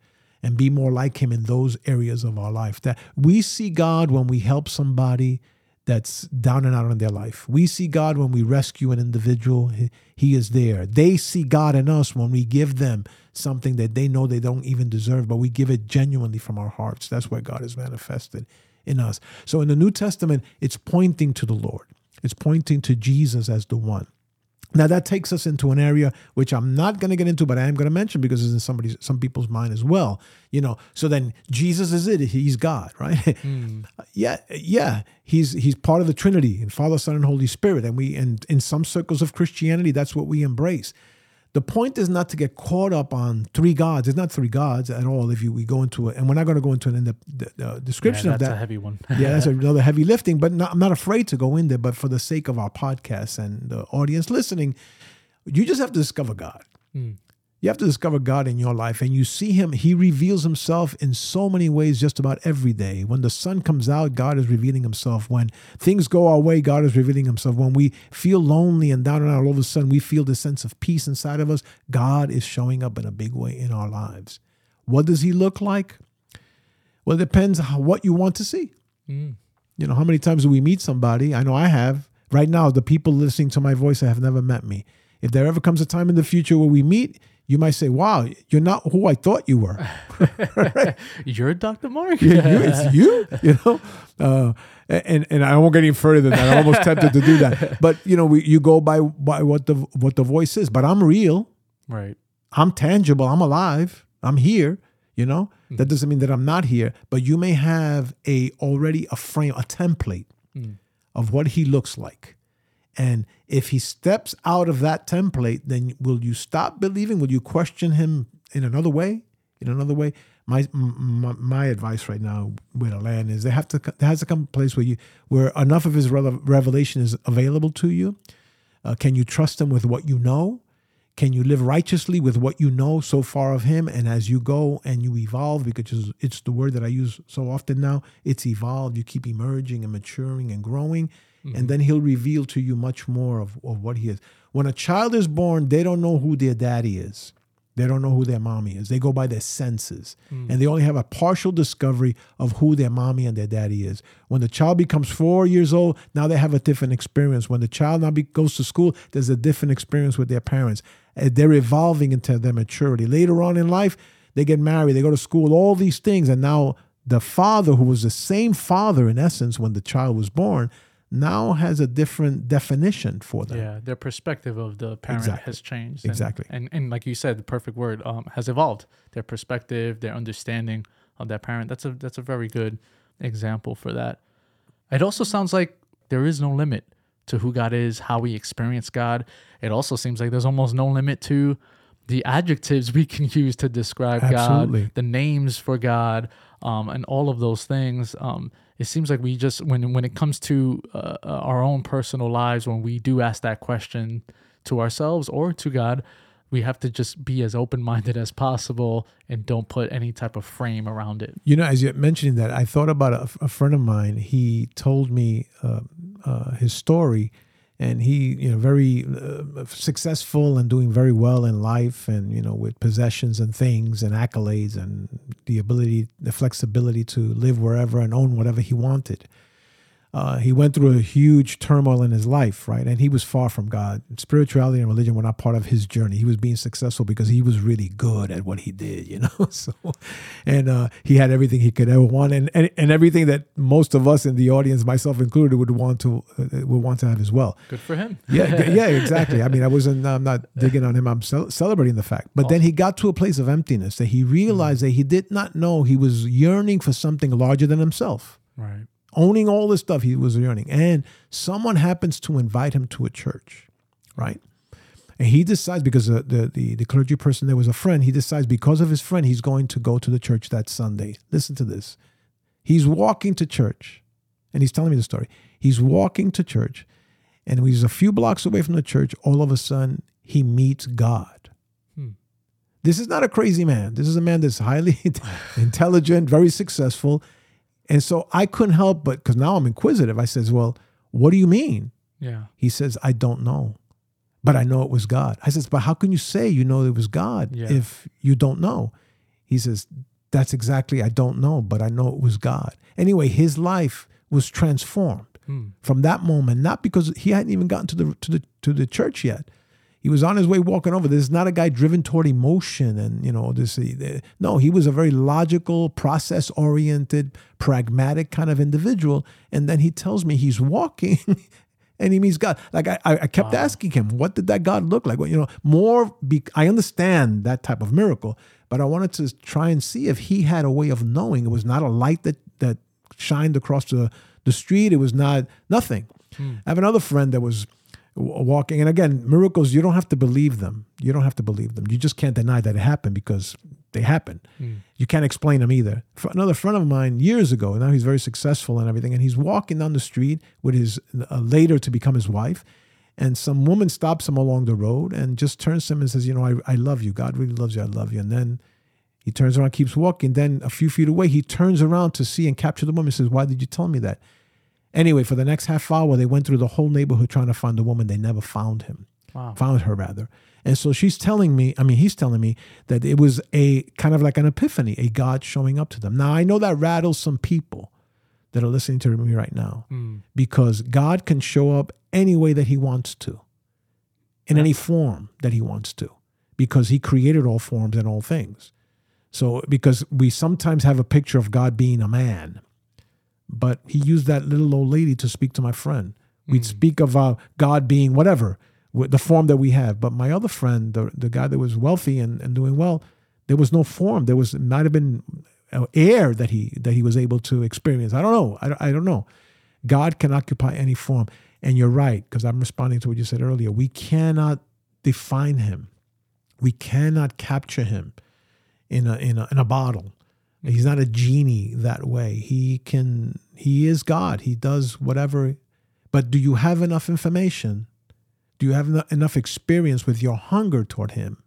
and be more like Him in those areas of our life. That we see God when we help somebody that's down and out in their life. We see God when we rescue an individual, He, he is there. They see God in us when we give them something that they know they don't even deserve, but we give it genuinely from our hearts. That's where God is manifested in us. So in the New Testament, it's pointing to the Lord, it's pointing to Jesus as the one. Now that takes us into an area which I'm not going to get into, but I am going to mention because it's in somebody's some people's mind as well. You know, so then Jesus is it; he's God, right? Hmm. yeah, yeah, he's he's part of the Trinity and Father, Son, and Holy Spirit, and we and in some circles of Christianity, that's what we embrace. The point is not to get caught up on three gods. It's not three gods at all. If you we go into it, and we're not going to go into an in uh, the, the, the description Yeah, of that. that's a heavy one. yeah, that's another heavy lifting, but not, I'm not afraid to go in there. But for the sake of our podcast and the audience listening, you just have to discover God. Hmm. You have to discover God in your life, and you see Him. He reveals Himself in so many ways just about every day. When the sun comes out, God is revealing Himself. When things go our way, God is revealing Himself. When we feel lonely and down and out, all of a sudden we feel this sense of peace inside of us, God is showing up in a big way in our lives. What does He look like? Well, it depends what you want to see. Mm. You know, how many times do we meet somebody? I know I have. Right now, the people listening to my voice have never met me. If there ever comes a time in the future where we meet, you might say, "Wow, you're not who I thought you were." You're Dr. Marc? you, it's you, you know. Uh, and and I won't get any further than that. I'm almost tempted to do that. But you know, we, you go by by what the what the voice is. But I'm real. Right. I'm tangible. I'm alive. I'm here. You know, that doesn't mean that I'm not here. But you may have a already a frame, a template of what he looks like. And if he steps out of that template, then will you stop believing? Will you question him in another way? In another way, my my, my advice right now to land is they have to there has to come a place where you where enough of his revelation is available to you. Uh, can you trust him with what you know? Can you live righteously with what you know so far of him? And as you go and you evolve, because it's the word that I use so often now, it's evolved. You keep emerging and maturing and growing. And then he'll reveal to you much more of, of what he is. When a child is born, they don't know who their daddy is. They don't know who their mommy is. They go by their senses. And they only have a partial discovery of who their mommy and their daddy is. When the child becomes four years old, now they have a different experience. When the child now be, goes to school, there's a different experience with their parents. Uh, They're evolving into their maturity. Later on in life, they get married, they go to school, all these things. And now the father, who was the same father in essence when the child was born, now has a different definition for them. Yeah, their perspective of the parent Exactly. has changed. and- Exactly. And, and like you said, the perfect word um, has evolved. Their perspective, their understanding of that parent. That's a that's a very good example for that. It also sounds like there is no limit to who God is, how we experience God. It also seems like there's almost no limit to the adjectives we can use to describe Absolutely. God, the names for God, um, and all of those things. Um, it seems like we just when when it comes to uh, uh, our own personal lives, when we do ask that question to ourselves or to God, we have to just be as open minded as possible and don't put any type of frame around it. You know, as you're mentioning that, I thought about a, a friend of mine. He told me uh, uh, his story, and he, you know, very uh, successful and doing very well in life, and you know, with possessions and things and accolades, and the ability, the flexibility to live wherever and own whatever he wanted. Uh, he went through a huge turmoil in his life, right? And he was far from God. Spirituality and religion were not part of his journey. He was being successful because he was really good at what he did, you know. so, and uh, he had everything he could ever want, and, and and everything that most of us in the audience, myself included, would want to uh, would want to have as well. Good for him. yeah, yeah, exactly. I mean, I wasn't. I'm not digging on him. I'm cel- celebrating the fact. But then he got to a place of emptiness that he realized that he did not know he was yearning for something larger than himself Right. Owning all this stuff he was yearning and someone happens to invite him to a church right? And he decides because the, the, the, the clergy person there was a friend he decides because of his friend he's going to go to the church that sunday. Listen to this. He's walking to church and he's telling me the story. He's walking to church and he's a few blocks away from the church all of a sudden he meets god. Hmm. This is not a crazy man. This is a man that's highly intelligent very successful and so I couldn't help but because now I'm inquisitive. I says, "Well, what do you mean?" Yeah. He says, "I don't know, but I know it was God." I says, "But how can you say you know it was God Yeah. if you don't know?" He says, "That's exactly I don't know, but I know it was God." Anyway, his life was transformed hmm. from that moment, not because he hadn't even gotten to the to the to the church yet. He was on his way walking over. This is not a guy driven toward emotion and you know this. uh, No, he was a very logical, process oriented, pragmatic kind of individual. And then he tells me he's walking. And he meets God. Like I, I kept asking him, what did that God look like? Well, you know, more. Be, I understand that type of miracle, but I wanted to try and see if he had a way of knowing. It was not a light that that shined across the the street. It was not nothing. I have another friend that was walking, and again, miracles. You don't have to believe them. You don't have to believe them. You just can't deny that it happened because they happen. You can't explain them either. Another friend of mine years ago, now he's very successful and everything, and he's walking down the street with his uh, later to become his wife, and some woman stops him along the road and just turns to him and says, "You know, I, I love you. God really loves you. I love you." And then he turns around, keeps walking. Then a few feet away, he turns around to see and capture the woman. He says, "Why did you tell me that?" Anyway, for the next half hour, they went through the whole neighborhood trying to find the woman. They never found him. Wow. Found her rather. And so she's telling me, I mean, he's telling me that it was a kind of like an epiphany, a God showing up to them. Now, I know that rattles some people that are listening to me right now hmm. because God can show up any way that he wants to, in any form that he wants to, because he created all forms and all things. So, because we sometimes have a picture of God being a man, but he used that little old lady to speak to my friend. We'd speak of uh, God being whatever, with the form that we have. But my other friend, the, the guy that was wealthy and, and doing well, there was no form. There was might have been uh, air that he that he was able to experience. I don't know. I don't, I don't know. God can occupy any form. And you're right, because I'm responding to what you said earlier. We cannot define him. We cannot capture him in a in a in a bottle. He's not a genie that way. He can he is God. He does whatever. But do you have enough information? Do you have enough experience with your hunger toward him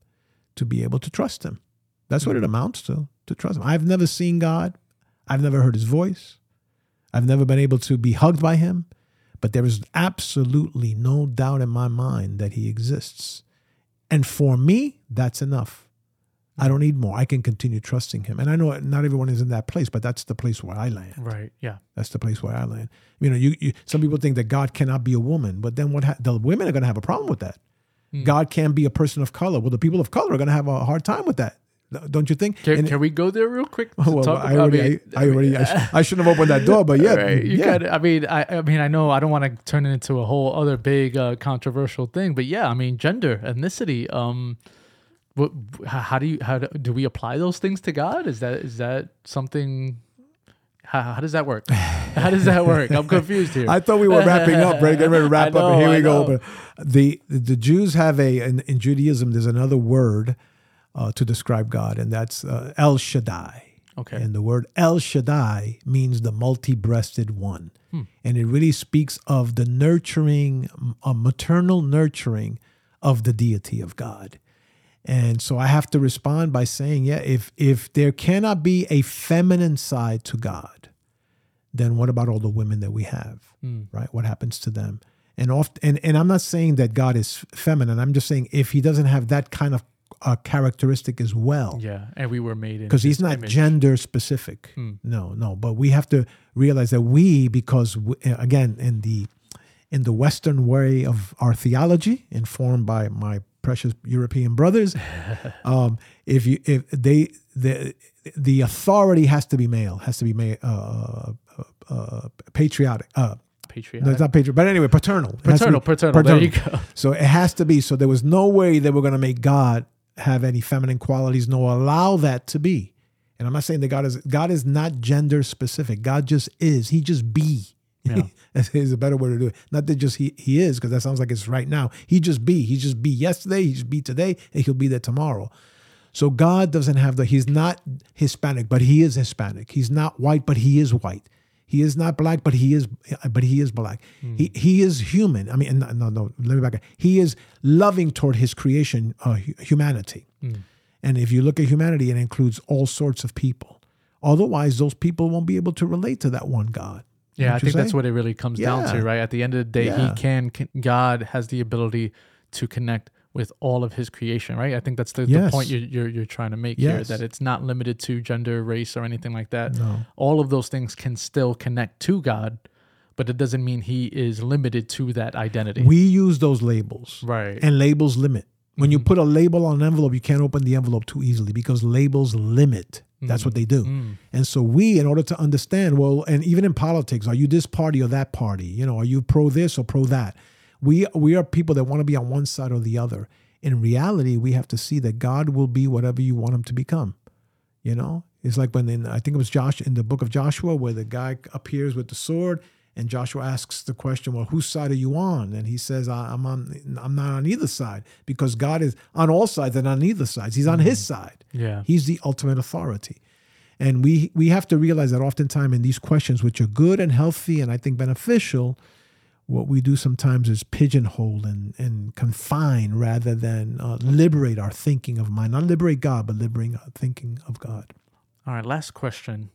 to be able to trust him? That's what it mm-hmm. amounts to, to trust him. I've never seen God. I've never heard his voice. I've never been able to be hugged by him, but there is absolutely no doubt in my mind that he exists. And for me, that's enough. I don't need more. I can continue trusting him. And I know not everyone is in that place, but that's the place where I land. Right. Yeah. That's the place where I land. You know, you, you some people think that God cannot be a woman, but then what? Ha- the women are going to have a problem with that. Hmm. God can be a person of color. Well, the people of color are going to have a hard time with that, don't you think? Can, And- can we go there real quick? to well, talk I about- already, I, mean- I already, I, sh- I shouldn't have opened that door, but yeah, right. You yeah. I mean, I, I mean, I know I don't want to turn it into a whole other big uh, controversial thing, but yeah, I mean, gender, ethnicity. Um, what? How, do you? How do, do we apply those things to God? Is that is that something? How, how does that work? How does that work? I'm confused here. I thought we were wrapping up, right? Getting ready to wrap I up, and here I we go. But the the Jews have a in, in Judaism. There's another word uh, to describe God, and that's uh, El Shaddai. Okay. And the word El Shaddai means the multi-breasted one, Hmm. and it really speaks of the nurturing, a maternal nurturing of the deity of God. And so I have to respond by saying, yeah, if if there cannot be a feminine side to God, then what about all the women that we have? Right? What happens to them? And oft and, and I'm not saying that God is feminine. I'm just saying if he doesn't have that kind of uh, characteristic as well. Yeah, and we were made in Because he's not image. gender specific. Hmm. No, no. But we have to realize that we, because we, again, in the in the Western way of our theology, informed by my precious European brothers, um, if you if they the the authority has to be male, has to be male, uh, uh, uh, patriotic. Uh, patriotic. no, it's not patriotic, but anyway, paternal. It has to paternal, be paternal, There you go. so it has to be. So there was no way they were going to make God have any feminine qualities, nor allow that to be. And I'm not saying that God is God is not gender specific. God just is. He just be. Yeah. Is a better way to do it. Not that just he he is, because that sounds like it's right now. He just be. He just be yesterday. He just be today, and he'll be there tomorrow. So God doesn't have the. He's not Hispanic, but he is Hispanic. He's not white, but he is white. He is not black, but he is, but he is black. He he is human. I mean, no, no, no. Let me back. up. He is loving toward his creation, uh, hu- humanity. And if you look at humanity, it includes all sorts of people. Otherwise, those people won't be able to relate to that one God. Yeah, I think that's what it really comes down to, right? At the end of the day, Yeah. he can. God has the ability to connect with all of his creation, right? I think that's the, the point you're, you're you're trying to make here. That it's not limited to gender, race, or anything like that. No. All of those things can still connect to God, but it doesn't mean he is limited to that identity. We use those labels. right. and labels limit. When you put a label on an envelope, you can't open the envelope too easily because labels limit. That's what they do. Mm. And so we, in order to understand, well, and even in politics, are you this party or that party? You know, are you pro this or pro that? We we are people that want to be on one side or the other. In reality, we have to see that God will be whatever you want him to become. You know, it's like when in I think it was Josh in the book of Joshua where the guy appears with the sword and Joshua asks the question, "Well, whose side are you on?" And he says, I- "I'm on. I'm not on either side because God is on all sides and on either sides. He's on His side. Yeah. He's the ultimate authority." And we we have to realize that oftentimes in these questions, which are good and healthy and I think beneficial, what we do sometimes is pigeonhole and, and confine rather than uh, liberate our thinking of mind. Not liberate God, but liberating our thinking of God. All right, last question.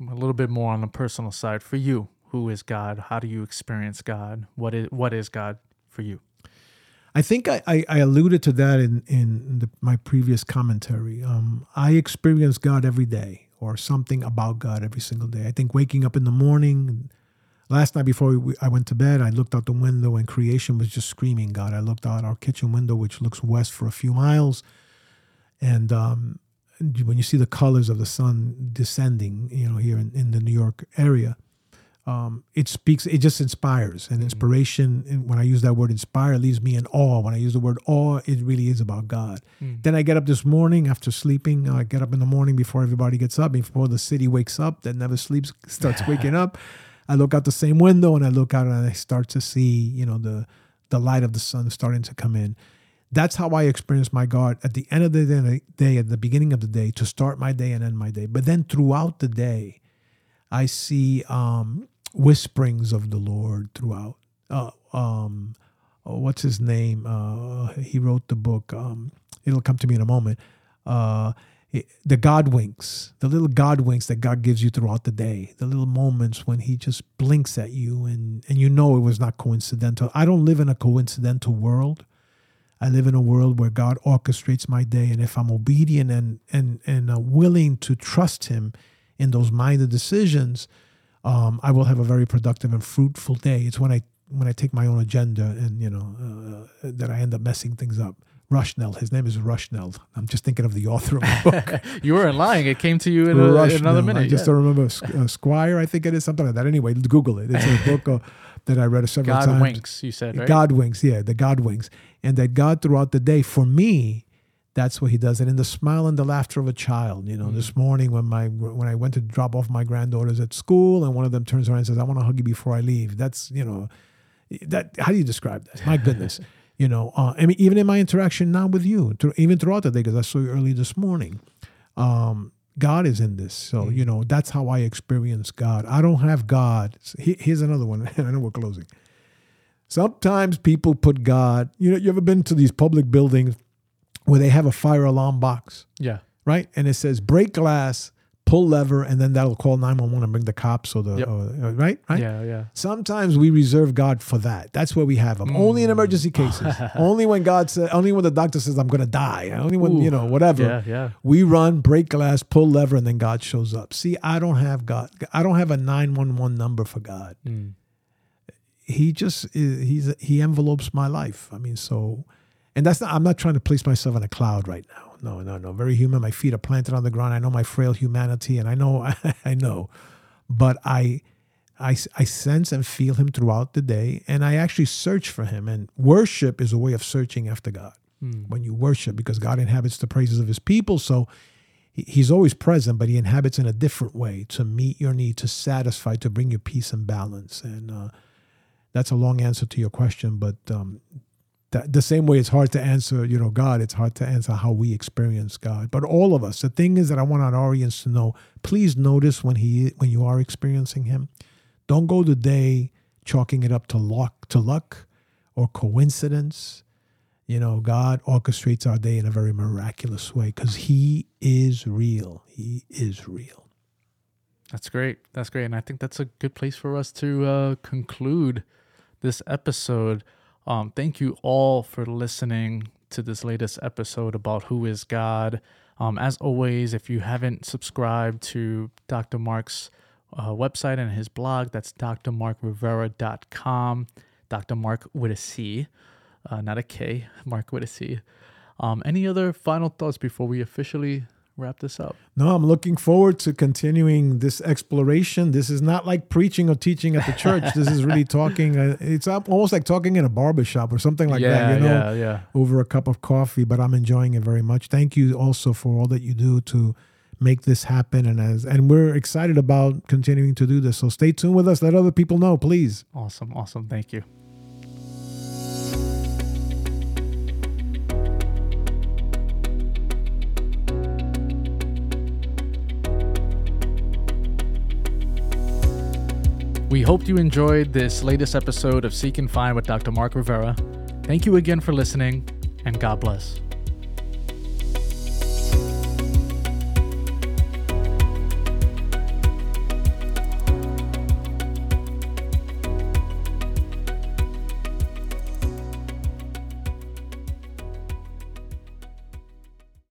A little bit more on the personal side for you. Who is God? How do you experience God? What is what is God for you? I think I, I, I alluded to that in, in the, my previous commentary. Um, I experience God every day or something about God every single day. I think waking up in the morning, last night before we, I went to bed, I looked out the window and creation was just screaming God. I looked out our kitchen window, which looks west for a few miles. And um, when you see the colors of the sun descending, you know, here in, in the New York area, um, it speaks, it just inspires. And inspiration, and when I use that word inspire, leaves me in awe. When I use the word awe, it really is about God. Then I get up this morning after sleeping. I get up in the morning before everybody gets up, before the city wakes up, that never sleeps, starts waking up. I look out the same window and I look out and I start to see, you know, the the light of the sun starting to come in. That's how I experience my God at the end of the day, day, at the beginning of the day, to start my day and end my day. But then throughout the day, I see um, whisperings of the Lord throughout. Uh, um, oh, what's his name? Uh, he wrote the book. Um, it'll come to me in a moment. Uh, the God winks, the little God winks that God gives you throughout the day, the little moments when He just blinks at you and and you know it was not coincidental. I don't live in a coincidental world. I live in a world where God orchestrates my day, and if I'm obedient and and and uh, willing to trust Him in those minor decisions, um, I will have a very productive and fruitful day. It's when I when I take my own agenda and you know uh, that I end up messing things up. Rushnell, his name is Rushnell. I'm just thinking of the author of the book. You weren't lying. It came to you in, a, in another minute. I just yeah. don't remember uh, Squire. I think it is something like that. Anyway, Google it. It's a book uh, that I read several God times. winks. You said right. God winks, yeah, the God winks. And that God throughout the day, for me, that's what he does. And in the smile and the laughter of a child, you know, Mm. this morning when my when I went to drop off my granddaughters at school and one of them turns around and says, I want to hug you before I leave. That's, you know, that how do you describe that? My goodness. you know, uh, I mean, even in my interaction now with you, through, even throughout the day, because I saw you early this morning, um, God is in this. So, Mm. you know, that's how I experience God. I don't have God. He- Here's another one. I know we're closing. Sometimes people put God, you know, you ever been to these public buildings where they have a fire alarm box, Yeah. right? And it says break glass, pull lever, and then that'll call 911 and bring the cops or the, Yep. or, uh, right? Right? Yeah, yeah. Sometimes we reserve God for that. That's where we have him. Only in Mm. emergency cases. only when God says, only when the doctor says, I'm going to die. Only when, Ooh. you know, whatever. Yeah, yeah. We run, break glass, pull lever, and then God shows up. See, I don't have God. I don't have a 911 number for God. Mm. He just, he's, he envelopes my life. I mean, so, and that's not, I'm not trying to place myself in a cloud right now. No, no, no. Very human. My feet are planted on the ground. I know my frail humanity, and I know, I know, but I, I, I sense and feel him throughout the day, and I actually search for him. And worship is a way of searching after God. When you worship, because God inhabits the praises of his people, so he's always present, but he inhabits in a different way to meet your need, to satisfy, to bring you peace and balance. And uh, that's a long answer to your question, but um, that, the same way it's hard to answer, you know, God, it's hard to answer how we experience God. But all of us, the thing is that I want our audience to know, please notice when he when you are experiencing him. Don't go the day chalking it up to luck to luck or coincidence. You know, God orchestrates our day in a very miraculous way because he is real. He is real. That's great. That's great. And I think that's a good place for us to uh, conclude this episode. Um, thank you all for listening to this latest episode about Who is God. Um, as always, if you haven't subscribed to Dr. Marc's uh, website and his blog, that's drmarcrivera.com. Dr. Marc with a C, uh, not a K, Marc with a C. Um, any other final thoughts before we officially wrap this up? No, I'm looking forward to continuing this exploration. This is not like preaching or teaching at the church. this is really talking. Uh, it's almost like talking in a barbershop or something like that, you know, yeah, yeah. over a cup of coffee. But I'm enjoying it very much. Thank you also for all that you do to make this happen. And as and we're excited about continuing to do this. So stay tuned with us. Let other people know, please. Awesome, awesome. Thank you. We hope you enjoyed this latest episode of Seek and Find with Dr. Marc Rivera. Thank you again for listening, and God bless.